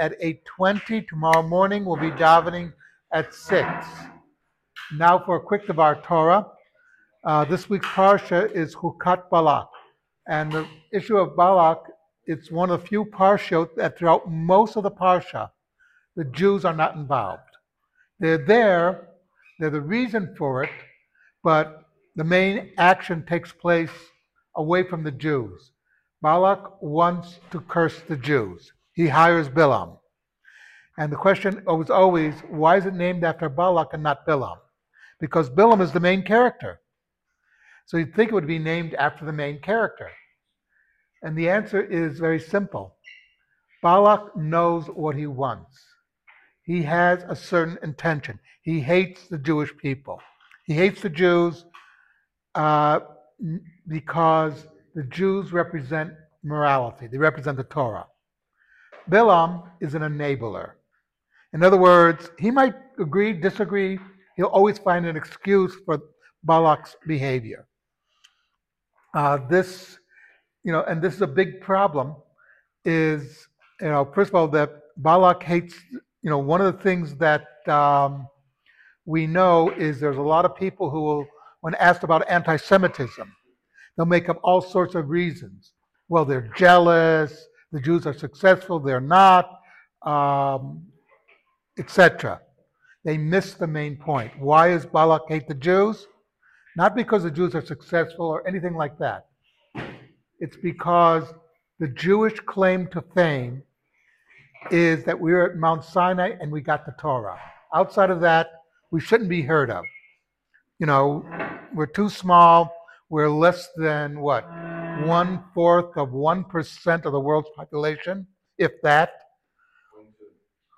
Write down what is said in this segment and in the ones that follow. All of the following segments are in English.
at 8:20. Tomorrow morning we'll be davening at 6. Now for a quick Devar Torah. Uh, this week's parsha is Hukat Balak. And the issue of Balak, it's one of the few parshot that throughout most of the parsha, the Jews are not involved. They're there, they're the reason for it, but the main action takes place away from the Jews. Balak wants to curse the Jews. He hires Bilam. And the question was always, why is it named after Balak and not Bilam? Because Bilam is the main character. So you'd think it would be named after the main character. And the answer is very simple. Balak knows what he wants. He has a certain intention. He hates the Jewish people. He hates the Jews uh, because the Jews represent morality, they represent the Torah. Bilam is an enabler. In other words, he might agree, disagree, he'll always find an excuse for Balak's behavior. Uh, this, you know, and this is a big problem, is, you know, first of all, that Balak hates, you know, one of the things that um, we know is there's a lot of people who will, when asked about anti Semitism, they'll make up all sorts of reasons. Well, they're jealous, the Jews are successful, they're not, um, etc. They miss the main point. Why does Balak hate the Jews? Not because the Jews are successful or anything like that. It's because the Jewish claim to fame is that we were at Mount Sinai and we got the Torah. Outside of that, we shouldn't be heard of. You know, we're too small. We're less than what? One fourth of 1% of the world's population, if that.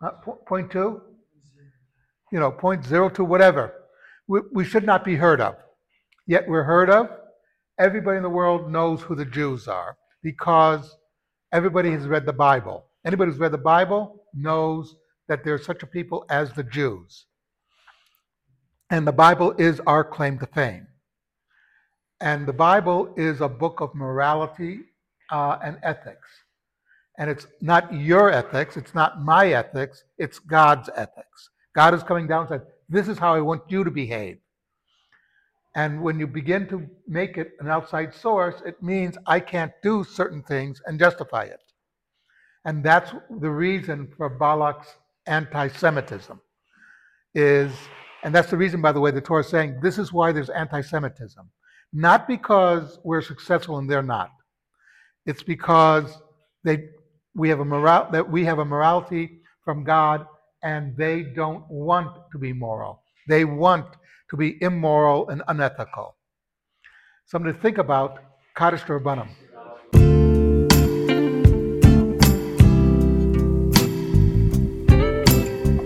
Uh, point two? You know, point zero two, whatever. We, we should not be heard of. Yet we're heard of. Everybody in the world knows who the Jews are because everybody has read the Bible. Anybody who's read the Bible knows that there's such a people as the Jews. And the Bible is our claim to fame. And the Bible is a book of morality uh, and ethics. And it's not your ethics, it's not my ethics, it's God's ethics. God is coming down and said, This is how I want you to behave. And when you begin to make it an outside source, it means I can't do certain things and justify it. And that's the reason for Balak's anti-Semitism. Is and that's the reason, by the way, the Torah is saying this is why there's anti-Semitism. Not because we're successful and they're not. It's because they we have a moral that we have a morality from God and they don't want to be moral. They want to be immoral and unethical. Something to think about, Kaddish Rabbanim.